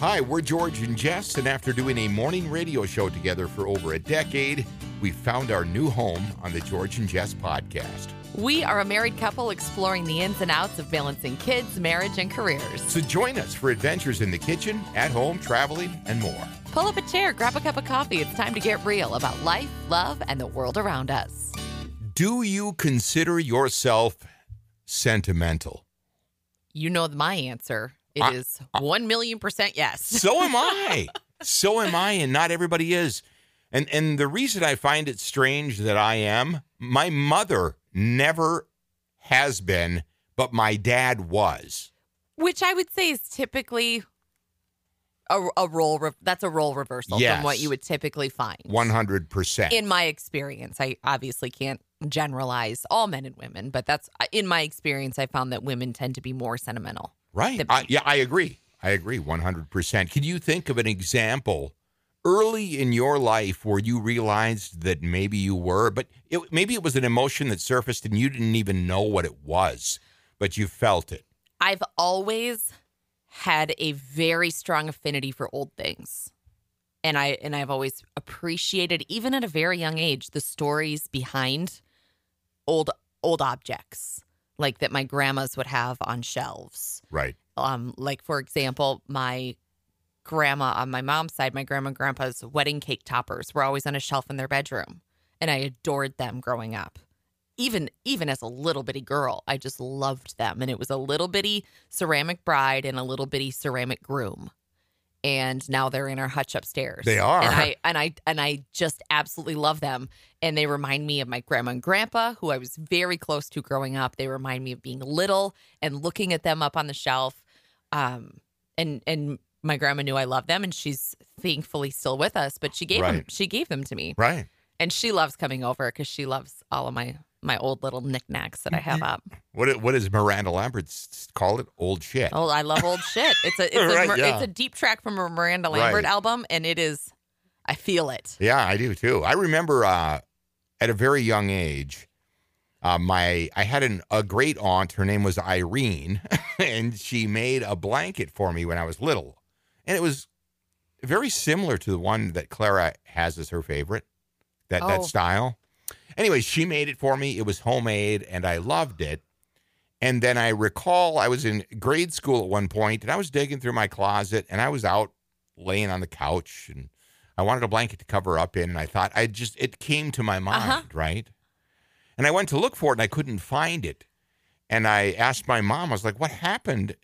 Hi, we're George and Jess, and after doing a morning radio show together for over a decade, we found our new home on the George and Jess podcast. We are a married couple exploring the ins and outs of balancing kids, marriage, and careers. So join us for adventures in the kitchen, at home, traveling, and more. Pull up a chair, grab a cup of coffee. It's time to get real about life, love, and the world around us. Do you consider yourself sentimental? You know my answer. It I- is 1 million percent yes. So am I. so am I, and not everybody is. And and the reason I find it strange that I am, my mother never has been, but my dad was. Which I would say is typically a, a role, re- that's a role reversal Yes. from what you would typically find. One hundred percent. in my experience i obviously can't generalize all men and women but that's in my experience i found that women tend to be more sentimental Right. I, yeah, I agree. I agree 100%. Can you think of an example early in your life where you realized that maybe you were, but it, maybe it was an emotion that surfaced and you didn't even know what it was, but you felt it? i've always had a very strong affinity for old things and i and i've always appreciated even at a very young age the stories behind old old objects like that my grandmas would have on shelves. Right. um like for example my grandma on my mom's side my grandma and grandpa's wedding cake toppers were always on a shelf in their bedroom and i adored them growing up. Even even as a little bitty girl i just loved them and it was a little bitty ceramic bride and a little bitty ceramic groom and now they're in our hutch upstairs. They are. and i and i and i just absolutely love them. And they remind me of my grandma and grandpa who i was very close to growing up. They remind me of being little and looking at them up on the shelf. Um and and my grandma knew i loved them and she's thankfully still with us but she gave them she gave them to me. Right. and she loves coming over because she loves all of my my old little knickknacks that I have up. What what does Miranda Lambert call it? Old shit. Oh, I love old shit. It's a it's a Right, Mir- yeah. it's a deep track from a Miranda Lambert Right. album, and it is. I feel it. Yeah, I do too. I remember uh, at a very young age, uh, my I had an, a great aunt. Her name was Irene, and she made a blanket for me when I was little, and it was very similar to the one that Clara has as her favorite. That that Oh. style. Anyway, she made it for me. It was homemade, and I loved it. And then I recall I was in grade school at one point, and I was digging through my closet, and I was out laying on the couch, and I wanted a blanket to cover up in, and I thought I just it came to my mind, Uh-huh. right? And I went to look for it, and I couldn't find it. And I asked my mom, I was like, "What happened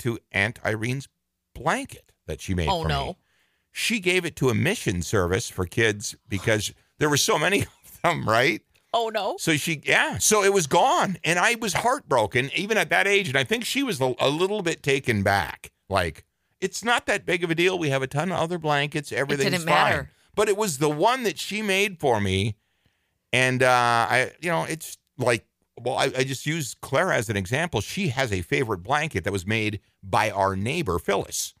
to Aunt Irene's blanket that she made Oh, for no. me?" She gave it to a mission service for kids because there were so many them, right? Oh no! So she, yeah, so it was gone. And I was heartbroken, even at that age. And I think she was a, little bit taken back. Like, it's not that big of a deal. We have a ton of other blankets. Everything's fine. matter. But it was the one that she made for me. And, uh, I, you know, it's like, well, I, I just use Clara as an example. She has a favorite blanket that was made by our neighbor, Phyllis.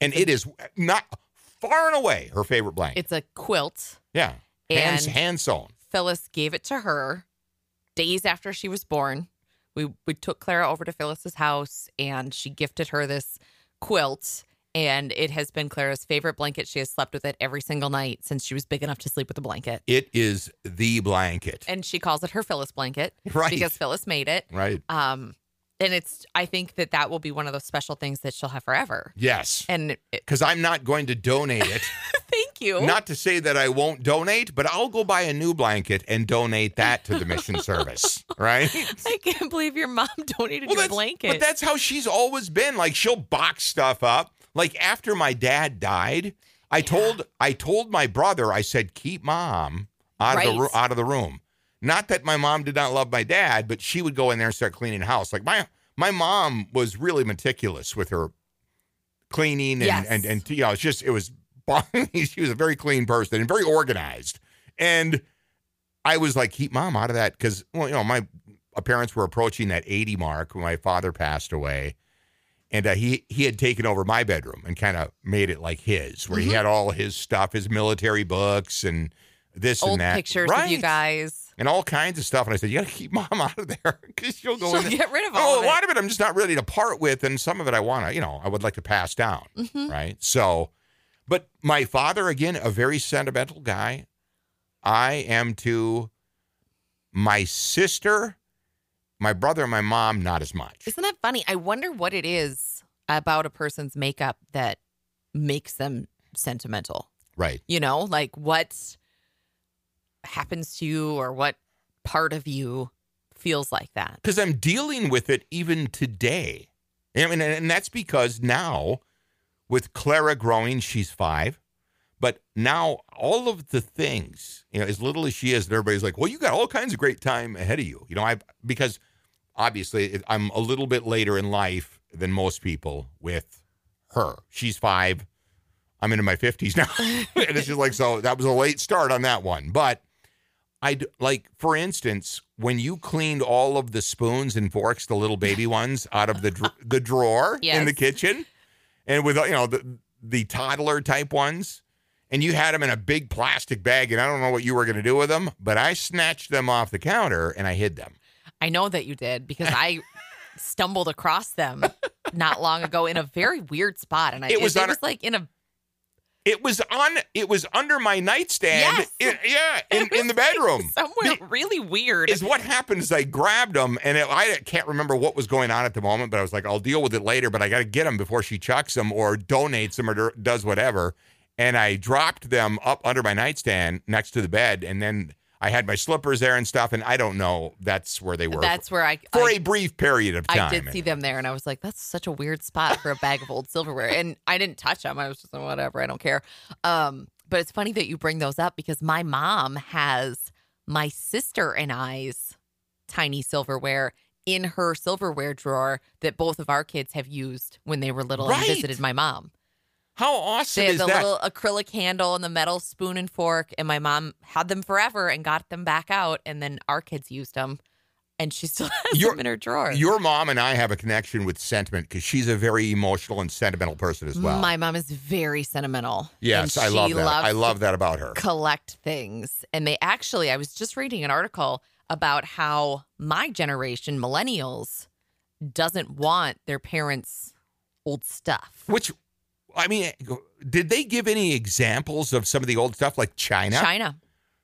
And it is not far and away her favorite blanket. It's a quilt. yeah. And- hand sewn. Phyllis gave it to her days after she was born. We we took Clara over to Phyllis's house, and she gifted her this quilt. And it has been Clara's favorite blanket. She has slept with it every single night since she was big enough to sleep with a blanket. It is the blanket. And she calls it her Phyllis blanket Right. because Phyllis made it. Right. Um, and it's I think that that will be one of those special things that she'll have forever. Yes. And Because I'm not going to donate it. thank you. not to say that I won't donate, but I'll go buy a new blanket and donate that to the mission service. Right? I can't believe your mom donated your blanket. But that's how she's always been. Like she'll box stuff up. Like after my dad died, I told I told my brother, I said, keep mom out of the Right. out of the room. Not that my mom did not love my dad, but she would go in there and start cleaning the house. Like my my mom was really meticulous with her cleaning and Yes. and, and you know, it's just it was she was a very clean person and very organized. And I was like, keep mom out of that because well, you know, my parents were approaching that 80 mark when my father passed away. And uh, he he had taken over my bedroom and kind of made it like his, where he Mhm. had all his stuff, his military books, and this Old and that. pictures right. of you guys. and all kinds of stuff. And I said, you got to keep mom out of there because she'll go She'll in. get rid of all Oh, of a lot of it I'm just not ready to part with, and some of it I want to, you know, I would like to pass down, Mhm. right? So, but my father, again, a very sentimental guy. I am to my sister, my brother, and my mom, not as much. Isn't that funny? I wonder what it is about a person's makeup that makes them sentimental. Right. You know, like what happens to you or what part of you feels like that. because I'm dealing with it even today. I mean, and that's because now, with Clara growing, she's five, but now all of the things, you know, as little as she is, and everybody's like, "Well, you got all kinds of great time ahead of you." You know, I because obviously I'm a little bit later in life than most people with her. She's five. I'm into my 50s now, and it's just like so. That was a late start on that one, but. I like, for instance, when you cleaned all of the spoons and forks, the little baby ones, out of the dr- the drawer in the kitchen, and with you know the the toddler type ones, and you had them in a big plastic bag, and I don't know what you were going to do with them, but I snatched them off the counter and I hid them. I know that you did because I stumbled across them not long ago in a very weird spot. And I, It was it, on a- was like in a It was on. It was under my nightstand. Yes. in- yeah, in, in the bedroom. somewhere Be- really weird. is what happened is I grabbed them and it, I can't remember what was going on at the moment, but I was like, I'll deal with it later, but I got to get them before she chucks them or donates them or does whatever. And I dropped them up under my nightstand next to the bed. And then I had my slippers there and stuff. And I don't know. That's where they were That's where I, for I a brief period of time. I did see them there, and I was like, "That's such a weird spot for a bag of old silverware." And I didn't touch them. I was just like, whatever. I don't care. Um, but it's funny that you bring those up because my mom has my sister and I's tiny silverware in her silverware drawer that both of our kids have used when they were little Right. and visited my mom. How awesome They had is the that? little acrylic handle and the metal spoon and fork, and my mom had them forever and got them back out, and then our kids used them, and she still has Your- them in her drawer. Your mom and I have a connection with sentiment because she's a very emotional and sentimental person as well. My mom is very sentimental. yes, I love that. I love that about her. collect things. And they actually, I was just reading an article about how my generation, millennials, doesn't want their parents' old stuff. Which, I mean, did they give any examples of some of the old stuff like China? China,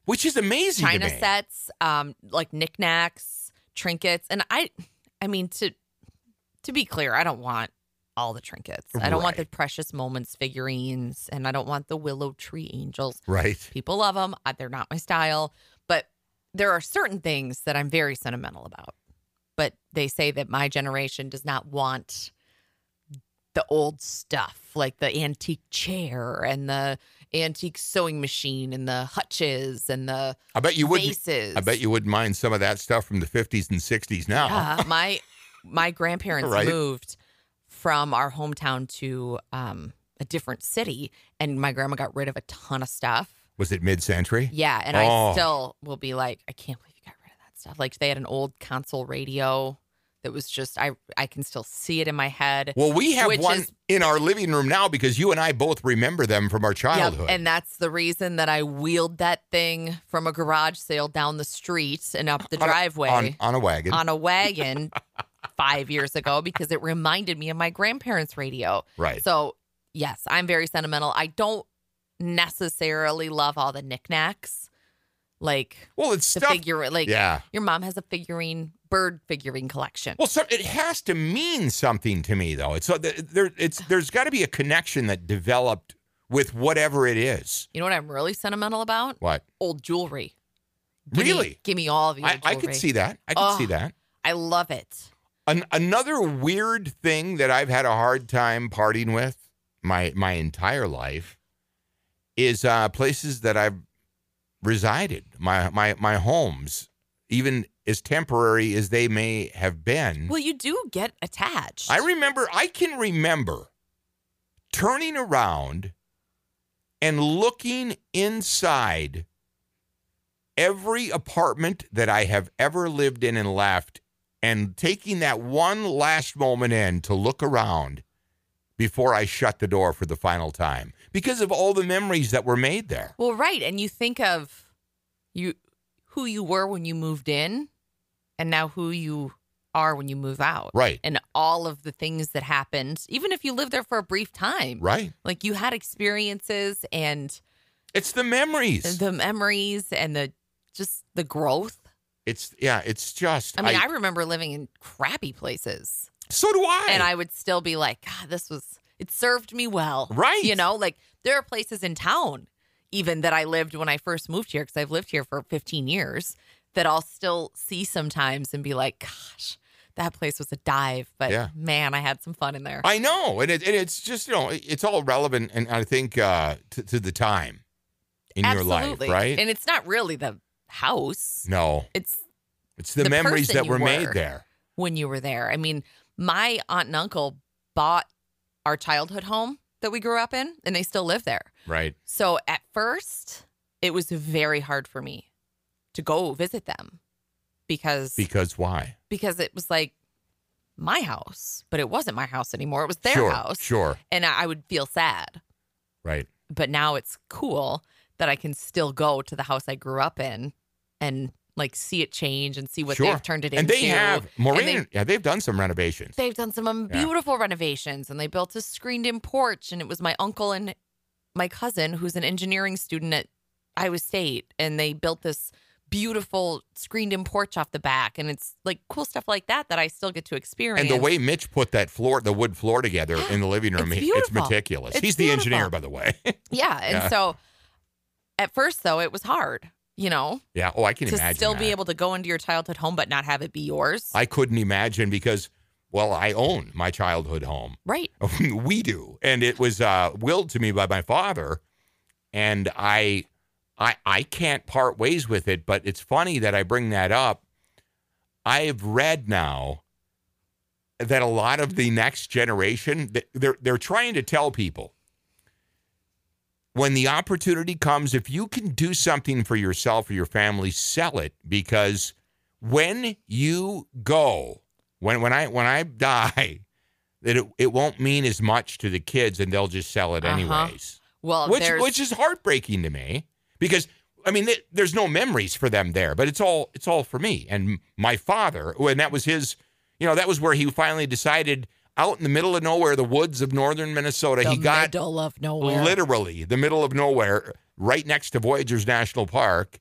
Which is amazing. to China sets, um, like knickknacks, trinkets, and I, I mean to, to be clear, I don't want all the trinkets. I don't want the precious moments figurines, and I don't want the willow tree angels. Right. People love them. They're not my style, but there are certain things that I'm very sentimental about. But they say that my generation does not want the old stuff, like the antique chair and the antique sewing machine and the hutches and the I bet you wouldn't. vases. I bet you wouldn't mind some of that stuff from the 50s and 60s now. Yeah, my my grandparents Right. moved from our hometown to um, a different city, and my grandma got rid of a ton of stuff. Was it mid century? Yeah, and Oh. I still will be like, I can't believe you got rid of that stuff. Like they had an old console radio that was just I I can still see it in my head. Well, we have one is- in our living room now because you and I both remember them from our Yep, childhood. and that's the reason that I wheeled that thing from a garage sale down the street and up the On driveway on, on a wagon. on a wagon five years ago because it reminded me of my grandparents' radio. right. So yes, I'm very sentimental. I don't necessarily love all the knickknacks, like well, it's the stuff. figure. Like yeah. your mom has a figurine bird figurine collection. Well, so it has to mean something to me, though. It's there. It's there's got to be a connection that developed with whatever it is. You know what I'm really sentimental about? What? Old jewelry. Give me- Really? give me all of your I, jewelry. I could see that. I could Oh. see that. I love it. An, another weird thing that I've had a hard time parting with my my entire life is uh, places that I've resided. My my my homes, even as temporary as they may have been. Well, you do get attached. I remember. I can remember turning around and looking inside every apartment that I have ever lived in and left and taking that one last moment in to look around before I shut the door for the final time because of all the memories that were made there. Well, right, and you think of you who you were when you moved in and now who you are when you move out. Right. And all of the things that happened, even if you lived there for a brief time. Right. Like you had experiences and It's the memories. the memories and the just the growth. it's yeah. It's just. I mean, I, remember living in crappy places so do I. and I would still be like, God, this was it served me well. Right. You know, like there are places in town even that I lived when I first moved here because I've lived here for 15 years that I'll still see sometimes and be like, gosh, that place was a dive, but Yeah. man, I had some fun in there. I know, and it, and it's just you know it's all relevant, and I think uh, to, to the time in your life, right? And it's not really the house. no, It's it's the, the memories that you were made there. when you were there. I mean, my aunt and uncle bought our childhood home that we grew up in, and they still live there. Right. So at first, it was very hard for me to go visit them because Because why? because it was like my house, but it wasn't my house anymore. It was their sure. house, Sure. and I would feel sad. Right. But now it's cool that I can still go to the house I grew up in and like see it change and see what Sure. they've turned it And into. And they have And Maureen. they- yeah, they've done some renovations. They've done some um, Yeah. beautiful renovations and they built a screened in porch. And it was my uncle and my cousin, who's an engineering student at Iowa State. And they built this beautiful screened in porch off the back. And it's like cool stuff like that that I still get to experience. and the way Mitch put that floor, the wood floor together in the living room, It's he- it's meticulous. It's He's the engineer, by the way. yeah. And Yeah. so at first, though, it was hard, you know, yeah. Oh, I can to imagine. still be able to go into your childhood home but not have it be yours. I couldn't imagine because, well, I own my childhood home. right. we do and it was uh willed to me by my father and i i i can't part ways with it but it's funny that i bring that up i've read now that a lot of the next generation they're they're trying to tell people when the opportunity comes if you can do something for yourself or your family sell it because when you go when when i when i die that it, it won't mean as much to the kids and they'll just sell it Uh-huh. anyways Well, which there's, which is heartbreaking to me because I mean th- there's no memories for them there but it's all it's all for me and my father and that was his you know that was where he finally decided out in the middle of nowhere the woods of northern Minnesota the he got middle of nowhere. literally the middle of nowhere right next to Voyageurs National Park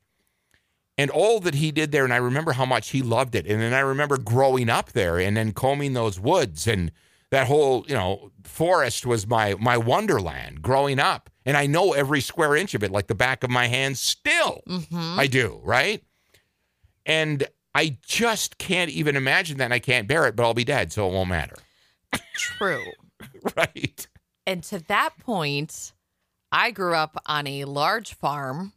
and all that he did there and I remember how much he loved it. And then I remember growing up there and then combing those woods and that whole you know forest was my my wonderland growing up. And I know every square inch of it like the back of my hand still hmm I do right? And I just can't even imagine that and I can't bear it but I'll be dead so it won't matter. True. right. And to that point, I grew up on a large farm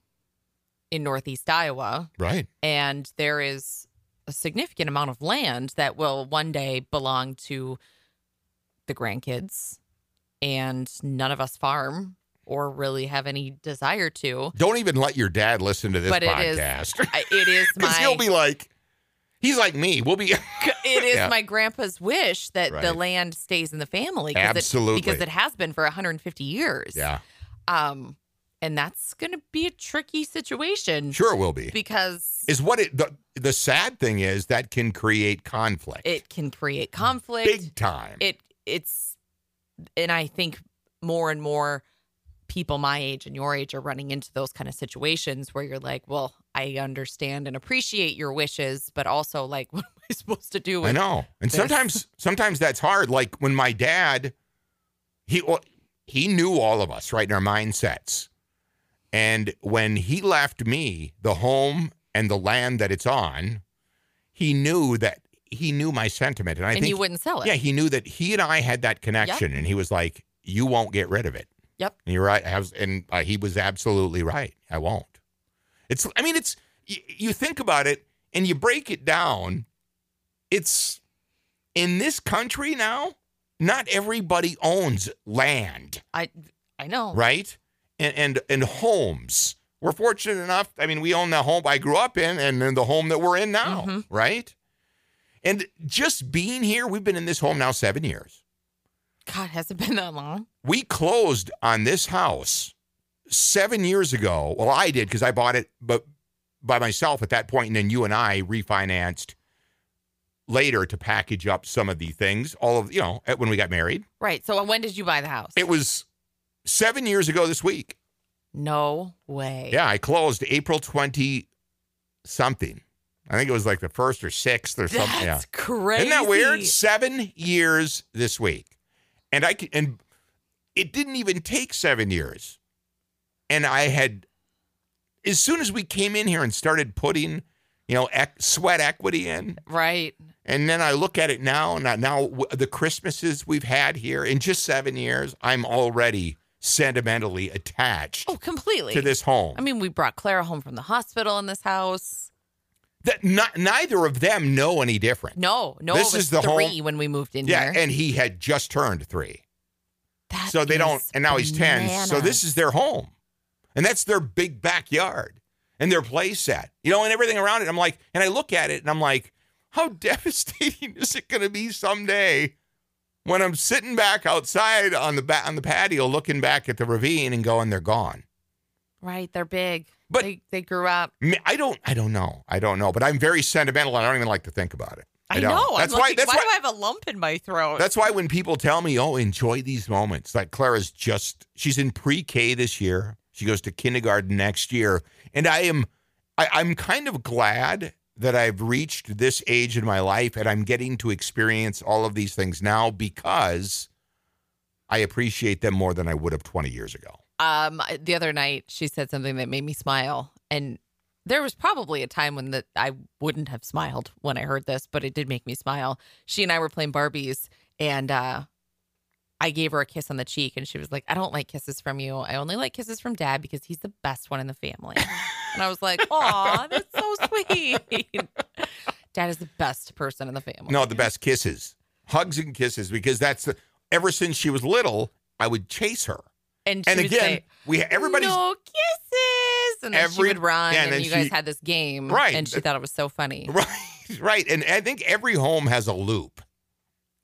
in Northeast Iowa, right and there is a significant amount of land that will one day belong to the grandkids. And none of us farm or really have any desire to. don't even let your dad listen to this But it is podcast It is Because my he'll be like, he's like me. We'll be it is Yeah. my grandpa's wish that the land stays in the family 'cause it- Absolutely. because it has been for 150 years. yeah, Um, and that's going to be a tricky situation sure it will be. because Is what it the the sad thing is that can create conflict. it can create conflict. big time. It it's, and I think more and more people my age and your age are running into those kind of situations where you're like, well, I understand and appreciate your wishes, but also like, what am I supposed to do? I know, and this. sometimes sometimes that's hard. Like when my dad, he well, he knew all of us right in our mindsets, and when he left me the home and the land that it's on, he knew that he knew my sentiment, and I and think you wouldn't sell it. Yeah, he knew that he and I had that connection, and he was like, "You won't get rid of it." Yep. And you're right. I was, and uh, he was absolutely right. I won't. It's. I mean, it's. You, you think about it, and you break it down. It's in this country now. Not everybody owns land, I I know. right? And and and homes. We're fortunate enough. I mean, we own the home I grew up in, and then the home that we're in now, Mhm. right? And just being here, we've been in this home now seven years. God, has it been that long? We closed on this house seven years ago. Well, I did because I bought it, but by myself at that point, and then you and I refinanced later to package up some of the things. All of you know when we got married. Right. So when did you buy the house? It was seven years ago this week. no way. Yeah, I closed April twenty something. I think it was like the first or sixth or That's something. Yeah. crazy. Isn't that weird? Seven years this week, and I and it didn't even take seven years, and I had as soon as we came in here and started putting, you know, sweat equity in, Right. and then I look at it now, and now w- the Christmases we've had here in just seven years, I'm already sentimentally attached Oh, completely. to this home. I mean, we brought Clara home from the hospital in this house. that not, neither of them know any different. No, no, This is the three home- when we moved in Yeah, here. and he had just turned three. That so they don't and now he's 10 so this is their home and that's their big backyard and their play set you know and everything around it i'm like and i look at it and i'm like how devastating is it going to be someday when i'm sitting back outside on the ba- on the patio looking back at the ravine and going they're gone right. They're big, But- they they grew up. I don't i don't know i don't know but i'm very sentimental and i don't even like to think about it I, don't. know. that's I'm why like, that's why, why do I have a lump in my throat? That's why when people tell me, "Oh, enjoy these moments," like Clara's just she's in pre-K this year. She goes to kindergarten next year, and I am, I, I'm kind of glad that I've reached this age in my life and I'm getting to experience all of these things now because I appreciate them more than I would have 20 years ago. um, the other night she said something that made me smile, and there was probably a time when that I wouldn't have smiled when I heard this, but it did make me smile. She and I were playing Barbies, and uh, I gave her a kiss on the cheek, and she was like, "I don't like kisses from you. I only like kisses from Dad because he's the best one in the family." and I was like, "Aw, that's so sweet." Dad is the best person in the family. No, the best kisses, hugs and kisses, because that's the, ever since she was little, I would chase her. and she And again, say, we everybody's no kisses, and then Every- she would run, yeah, and and, you guys had this game, Right. And she thought it was so funny. Right, right. And I think every home has a loop.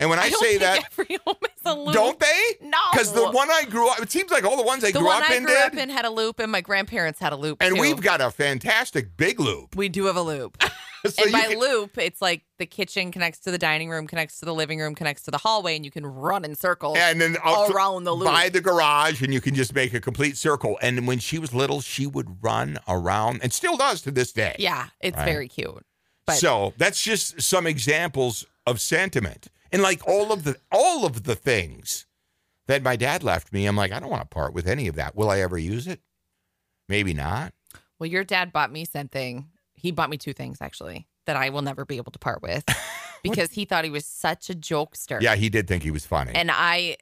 And when I, don't say that, every home is a loop. don't they? No, Because the one I grew up, it seems like all the ones I the grew one up I in grew did. up in had a loop, and my grandparents had a loop. and too. we've got a fantastic big loop. we do have a loop, So and by can- loop, it's like the kitchen connects to the dining room, connects to the living room, connects to the hallway, and you can run in circles and then around the loop. by the garage, and you can just make a complete circle. And when she was little, she would run around, and still does to this day. yeah, it's Right. very cute. But so that's just some examples of sentiment, and like all of the all of the things that my dad left me. I'm like, I don't want to part with any of that. Will I ever use it? Maybe not. well, your dad bought me something. He bought me two things actually that I will never be able to part with because he thought he was such a jokester. Yeah, he did think he was funny. And I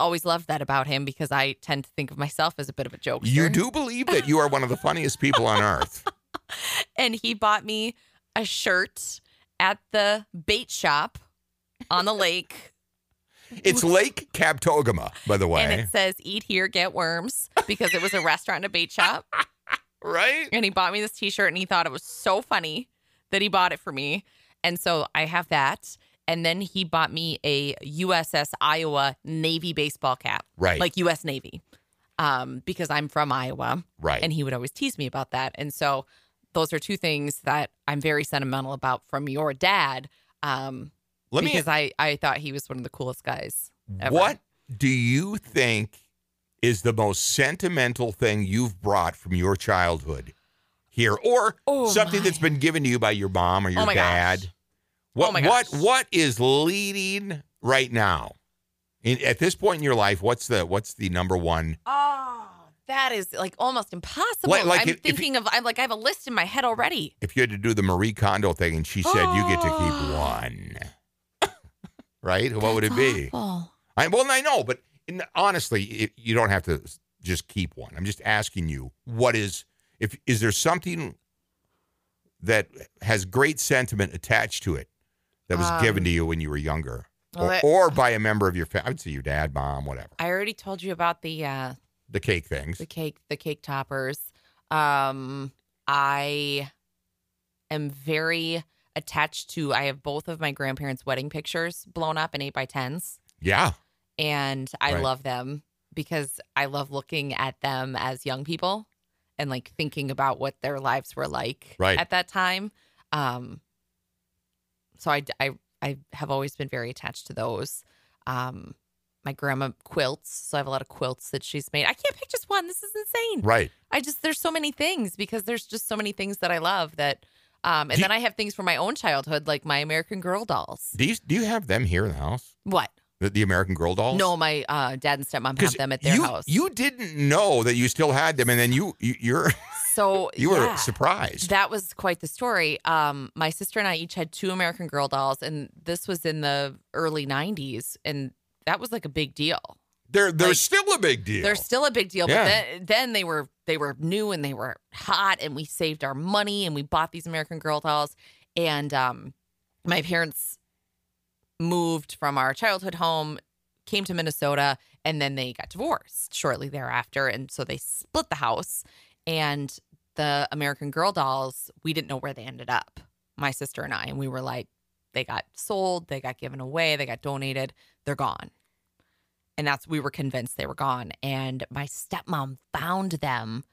always loved that about him because I tend to think of myself as a bit of a jokester. you do believe that you are one of the funniest people on earth. And he bought me a shirt at the bait shop on the lake. It's Lake Kabetogama, by the way. And it says, eat here, get worms, because it was a restaurant and a bait shop. Right? And he bought me this t shirt and he thought it was so funny that he bought it for me. And so I have that. And then he bought me a USS Iowa Navy baseball cap, Right. like US Navy, um, because I'm from Iowa. right. And he would always tease me about that. And so those are two things that I'm very sentimental about from your dad. Um, Let me because I, I thought he was one of the coolest guys. ever. What do you think is the most sentimental thing you've brought from your childhood here or Oh, something my. that's been given to you by your mom or your Oh, dad? gosh. What Oh, what what is leading right now? In, at this point in your life, what's the what's the number one? Oh, that is like almost impossible. Like- like I'm if- if thinking of, I'm like, I have a list in my head already. If you had to do the Marie Kondo thing and she said you get to keep one, right? What would it be? Awful. I, well, I know, but in, honestly, it, you don't have to just keep one. I'm just asking you, what is if is there something that has great sentiment attached to it that was given Um, to you when you were younger, well, or, or by a member of your family? I would say your dad, mom, whatever. I already told you about the uh, The cake things. the cake, the cake toppers. Um, I am very attached to. I have both of my grandparents' wedding pictures blown up in eight by tens. Yeah, and I Right. love them because I love looking at them as young people and like thinking about what their lives were like Right. at that time. Um, so I, I, I have always been very attached to those. Um, my grandma quilts, so I have a lot of quilts that she's made. I can't pick just one. This is insane. Right. I just there's so many things because there's just so many things that I love that um and Do you- then I have things from my own childhood like my American Girl dolls. Do you do you have them here in the house? What? The, the American Girl dolls? No, my uh dad and stepmom have them at their you, house. You didn't know that you still had them, and then you, you you're so you were yeah, surprised. That was quite the story. Um my sister and I each had two American Girl dolls and this was in the early 90s and that was like a big deal. they're they're like, still a big deal. They're still a big deal, Yeah. but then, then they were they were new and they were hot, and we saved our money and we bought these American Girl dolls. And um, my parents moved from our childhood home, came to Minnesota, and then they got divorced shortly thereafter, and so they split the house. And the American Girl dolls, we didn't know where they ended up. My sister and I, and we were like, they got sold, they got given away, they got donated, they're gone and that's we were convinced they were gone and my stepmom found them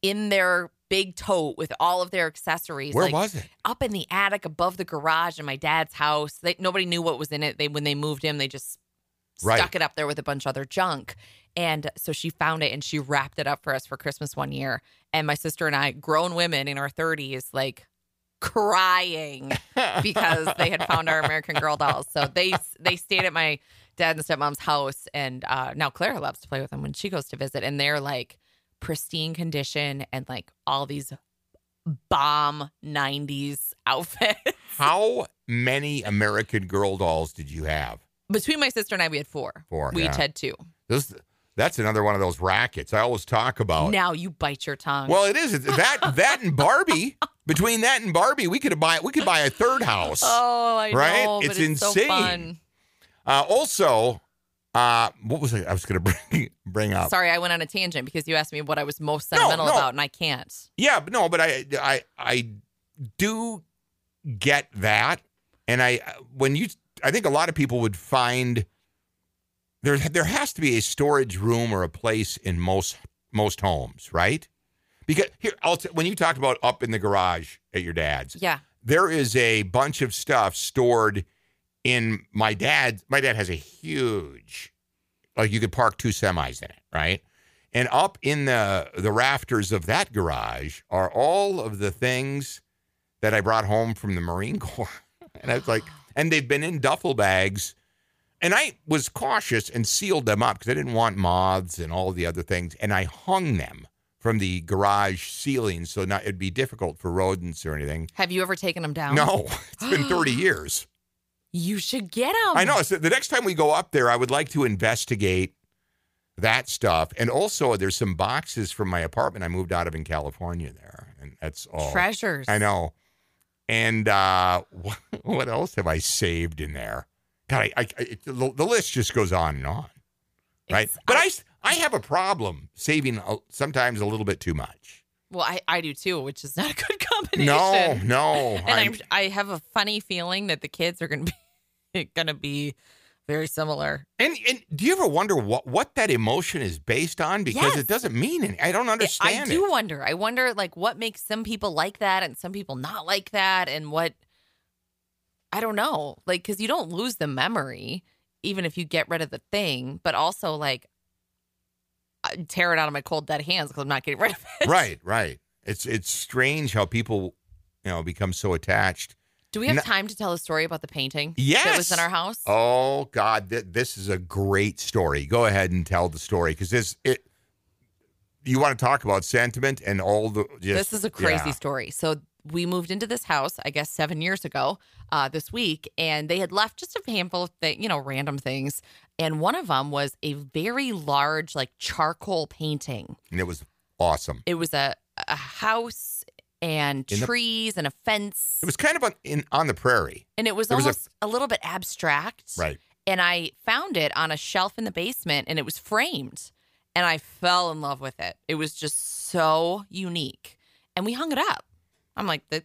in their big tote with all of their accessories Where like was it? up in the attic above the garage in my dad's house they, nobody knew what was in it they when they moved in they just Right. stuck it up there with a bunch of other junk and so she found it and she wrapped it up for us for christmas one year and my sister and i grown women in our 30s like crying because they had found our American Girl dolls. So they they stayed at my dad and stepmom's house, and uh, now Clara loves to play with them when she goes to visit, and they're like pristine condition and like all these bomb '90s outfits. How many American Girl dolls did you have? Between my sister and I, we had four. Four, We yeah. each had two. This that's another one of those rackets I always talk about. Now you bite your tongue. Well, it is It's that that and Barbie. Between that and Barbie, we could buy we could buy a third house. oh, I right? know, It's it's, so insane. fun. Uh, also, uh, what was it? I was going to bring bring up? Sorry, I went on a tangent because you asked me what I was most sentimental no. about, and I can't. Yeah, but no, but I I I do get that, and I when you I think a lot of people would find there there has to be a storage room or a place in most most homes, right? Because here, I'll t- when you talked about up in the garage at your dad's, Yeah. there is a bunch of stuff stored in my dad. My dad has a huge, like you could park two semis in it, right? And up in the the rafters of that garage are all of the things that I brought home from the Marine Corps. And I was like, and they've been in duffel bags. And I was cautious and sealed them up because I didn't want moths and all the other things. And I hung them from the garage ceiling so not it'd be difficult for rodents or anything. Have you ever taken them down? No, it's been 30 years. You should get them. I know. So the next time we go up there, I would like to investigate that stuff. And also, there's some boxes from my apartment I moved out of in California there. And that's all. Treasures. I know. And uh, what, what else have I saved in there? God, I, I, it, the, the list just goes on and on. Right. It's- but I, I have a problem saving sometimes a little bit too much. Well, I, I do too, which is not a good combination. No, no. And I'm, I have a funny feeling that the kids are going to be going to be very similar. And and do you ever wonder what what that emotion is based on? Because Yes. it doesn't mean any. I don't understand. It, I do it. wonder. I wonder like what makes some people like that and some people not like that and what I don't know. Like cuz you don't lose the memory even if you get rid of the thing, but also like Uh, tear it out of my cold dead hands cuz I'm not getting rid of it. right, right. It's it's strange how people you know become so attached. Do we have time to tell a story about the painting Yes, that was in our house? Oh God, th- this is a great story. Go ahead and tell the story because this it. You want to talk about sentiment and all the. Just, this is a crazy yeah. story. So we moved into this house, I guess, seven years ago uh, this week, and they had left just a handful of th- you know random things, and one of them was a very large like charcoal painting. and it was awesome. It was a a house and the- trees and a fence, It was kind of on, in on the prairie, and it was there was a- almost a, little bit abstract. right? And I found it on a shelf in the basement, and it was framed, and I fell in love with it. It was just so unique, and we hung it up. I'm like, the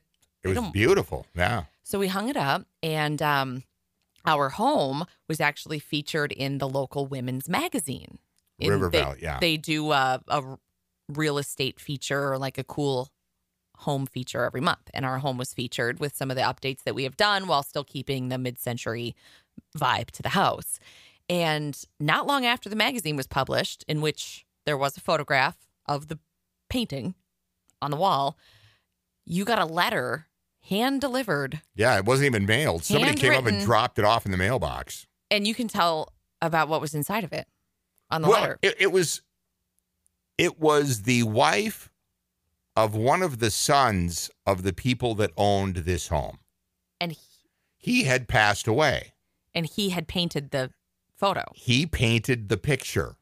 It was don't- beautiful. Yeah. So we hung it up, and um, our home was actually featured in the local women's magazine. In- River they, Valley, yeah. They do a, a real estate feature or like a cool home feature every month. And our home was featured with some of the updates that we have done while still keeping the mid century vibe to the house. And not long after the magazine was published, in which there was a photograph of the painting on the wall, you got a letter hand delivered. Yeah, it wasn't even mailed. Somebody came up and dropped it off in the mailbox. And you can tell about what was inside of it on the well, letter. It, it was it was the wife of one of the sons of the people that owned this home. And he, He had passed away. and he had painted the photo. He painted the picture.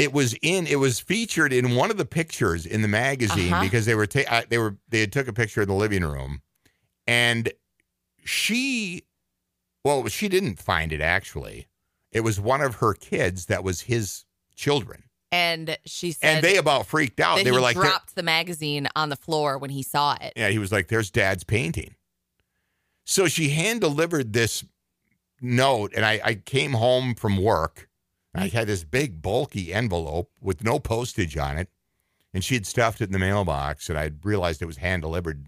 It was in. It was featured in one of the pictures in the magazine Uh-huh. because they were ta- they were they had took a picture in the living room, and she, well, she didn't find it actually. It was one of her kids that was his children, And she said and they about freaked out. They he were like, dropped the magazine on the floor when he saw it. Yeah, he was like, "There's Dad's painting." So she hand delivered this note, and I, I came home from work. I had this big bulky envelope with no postage on it, and she had stuffed it in the mailbox, and I realized it was hand delivered.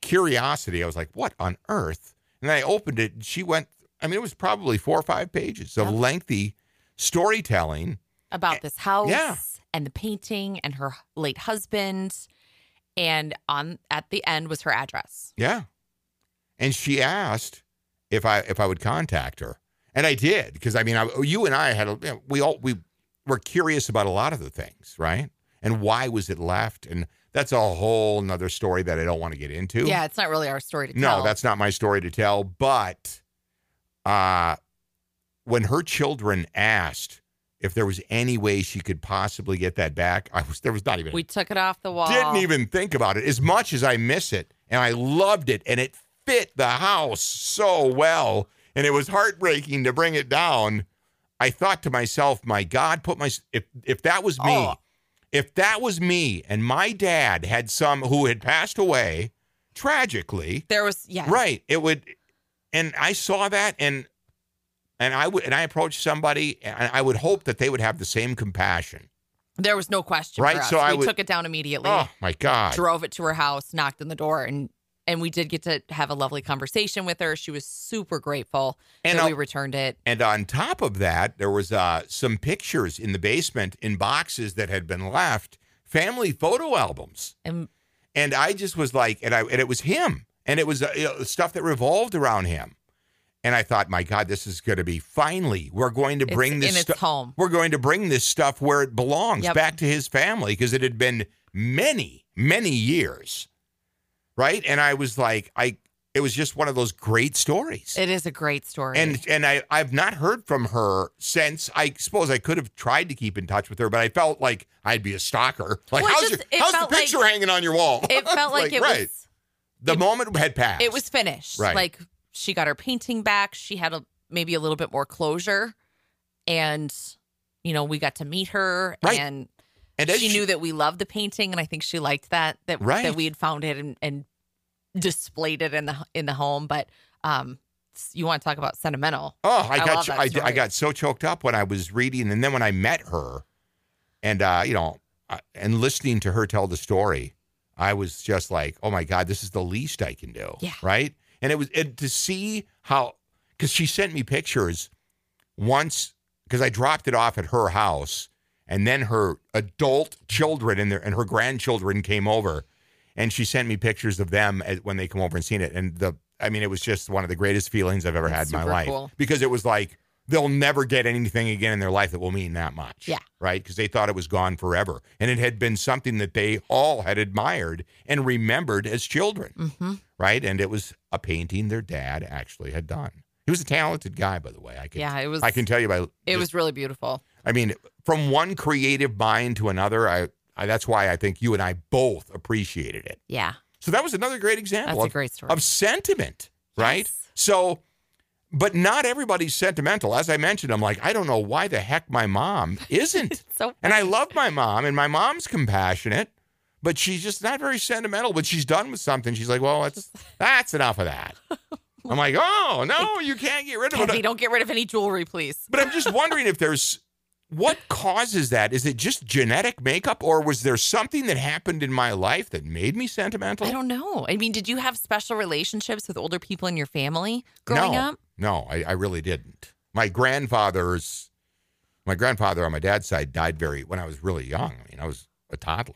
Curiosity, I was like, "What on earth?" And then I opened it, and she went. I mean, it was probably four or five pages of Yep. lengthy storytelling. about this house yeah. and the painting and her late husband. And on at the end was her address. Yeah. And she asked if I if I would contact her. And I did because I mean I, you and I had a, you know, we all we were curious about a lot of the things, right? And why was it left? And that's a whole nother story that I don't want to get into. Yeah, it's not really our story to tell. No, that's not my story to tell. But uh when her children asked if there was any way she could possibly get that back, I was there was not even we took it off the wall. didn't even think about it as much as I miss it. And I loved it. And it fit the house so well. And it was heartbreaking to bring it down. I thought to myself, my God, put my, if, if that was me, Oh. if that was me and my dad had some who had passed away tragically, There was yeah. right, it would, and I saw that and, and I would, and I approached somebody and I would hope that they would have the same compassion. There was no question. Right, so I would- took it down immediately. Oh my God. drove it to her house, knocked on the door, and and we did get to have a lovely conversation with her. She was super grateful And that we returned it. And on top of that, there was uh, some pictures in the basement in boxes that had been left, family photo albums. And And I just was like, and I and it was him, and it was uh, stuff that revolved around him. And I thought, my God, this is going to be finally. We're going to bring in this stuff. home. We're going to bring this stuff where it belongs, Yep. back to his family, because it had been many, many years, right? And I was like, I. It was just one of those great stories. It is a great story. And and I I've not heard from her since. I suppose I could have tried to keep in touch with her, but I felt like I'd be a stalker. Like Well, how's just- your, how's the felt like- picture hanging on your wall? it felt like, it right. was the it- moment had passed. it was finished. Right. Like she got her painting back. She had a maybe a little bit more closure, and you know we got to meet her, Right. and and as she knew that we loved the painting, and I think she liked that that Right. that we had found it and, and displayed it in the in the home. But um, you want to talk about sentimental? Oh, I, I got I, I got so choked up when I was reading, and then when I met her, and uh, you know, uh, and listening to her tell the story, I was just like, oh my god, this is the least I can do. Yeah. Right. And it was and to see how because she sent me pictures once because I dropped it off at her house, and then her adult children and their and her grandchildren came over, and she sent me pictures of them as, when they come over and seen it, and the I mean, it was just one of the greatest feelings I've ever had in my life cool. because it was like they'll never get anything again in their life that will mean that much. Yeah. Right? Because they thought it was gone forever. And it had been something that they all had admired and remembered as children. Mm-hmm. Right? And it was a painting their dad actually had done. He was a talented guy, by the way. I can Yeah, it was. I can tell you by It just- was really beautiful. I mean, from one creative mind to another, I, I that's why I think you and I both appreciated it. Yeah, So that was another great example that's a of, great story. of sentiment, right? Yes. So, but not everybody's sentimental. As I mentioned, I'm like, I don't know why the heck my mom isn't. so and I love my mom, and my mom's compassionate, but she's just not very sentimental. But she's done with something. She's like, well, that's that's enough of that. I'm like, oh no, you can't get rid of Kathy, it. don't get rid of any jewelry, please. But I'm just wondering if there's what causes that? Is it just genetic makeup, or was there something that happened in my life that made me sentimental? I don't know. I mean, did you have special relationships with older people in your family growing no, up? No, I, I really didn't. My grandfather's, my grandfather on my dad's side died very when I was really young. I mean, I was a toddler.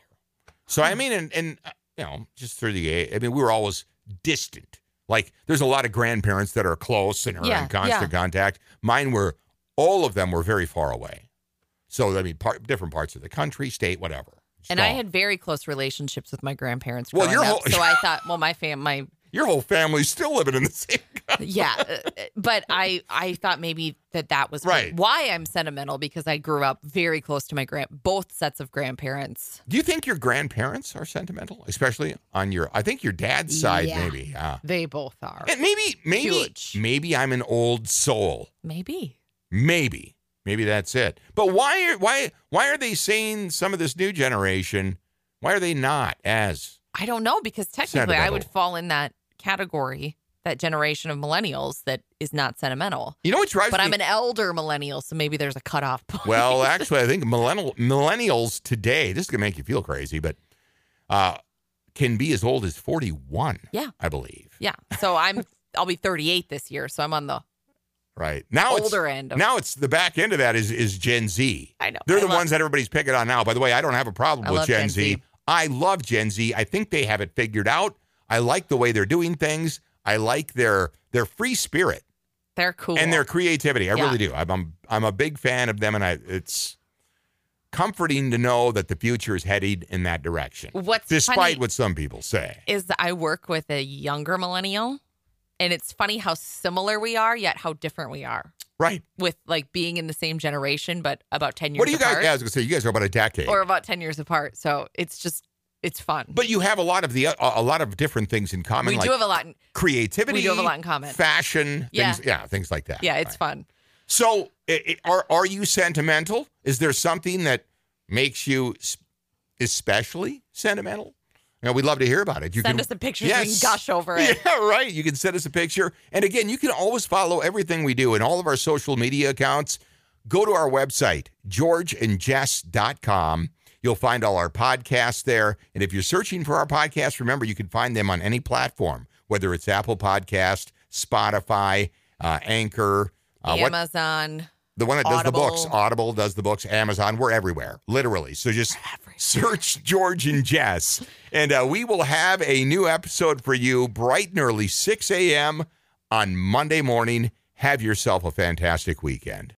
So Hmm. I mean, and, and uh, you know, just through the age, I mean, we were always distant. Like, there's a lot of grandparents that are close and are Yeah, in constant yeah. contact. Mine were, all of them were very far away. So I mean, part, different parts of the country, state, whatever. And I had very close relationships with my grandparents Well, growing your up. whole- so I thought, well, my fam, my your whole family's still living in the same. yeah, uh, but I I thought maybe that that was Right. why I'm sentimental because I grew up very close to my grand both sets of grandparents. Do you think your grandparents are sentimental, especially on your? I think your dad's side, Yeah. maybe. Yeah. They both are. And maybe, maybe, Huge. maybe I'm an old soul. Maybe. Maybe, maybe that's it. But why are why why are they saying some of this new generation? Why are they not as? I don't know because technically I would fall in that category, that generation of millennials that is not sentimental. You know what drives But me? I'm an elder millennial, so maybe there's a cutoff point. well, actually, I think millennial millennials today. This is gonna make you feel crazy, but uh, can be as old as 41. Yeah. I believe. yeah. So I'm I'll be 38 this year, so I'm on the Right now, older it's, end of now it's the back end of that is is Gen Z. I know. They're I the ones that everybody's picking on now. By the way, I don't have a problem I with Gen Gen Z. Z. I love Gen Z. I think they have it figured out. I like the way they're doing things. I like their their free spirit They're cool. and their creativity. I Yeah. really do. I'm, I'm I'm a big fan of them, and I it's comforting to know that the future is headed in that direction, What's despite what some people say. is that I work with a younger millennial, and it's funny how similar we are, yet how different we are Right? with like being in the same generation, but about 10 years What do you guys? apart. Yeah, I was gonna say you guys are about a decade. or about 10 years apart. So it's just, it's fun. but you have a lot of the a, a lot of different things in common, we like do have a lot. In, creativity. we do have a lot in common. Fashion, Yeah. things, yeah, things like that. yeah, it's Right. fun. So, i i are are you sentimental? Is there something that makes you especially sentimental? You know, we'd love to hear about it. You Send can, us a picture we Yes. can gush over it. Yeah, right. You can send us a picture. And again, you can always follow everything we do in all of our social media accounts. Go to our website, georgeandjess.com. You'll find all our podcasts there. And if you're searching for our podcasts, remember you can find them on any platform, whether it's Apple Podcast, Spotify, uh, Anchor, uh, what, Amazon. The one that does the books. Audible. Audible does the books. Amazon. We're everywhere, literally. So just search George and Jess, and uh, we will have a new episode for you bright and early, 6 a.m. on Monday morning. Have yourself a fantastic weekend.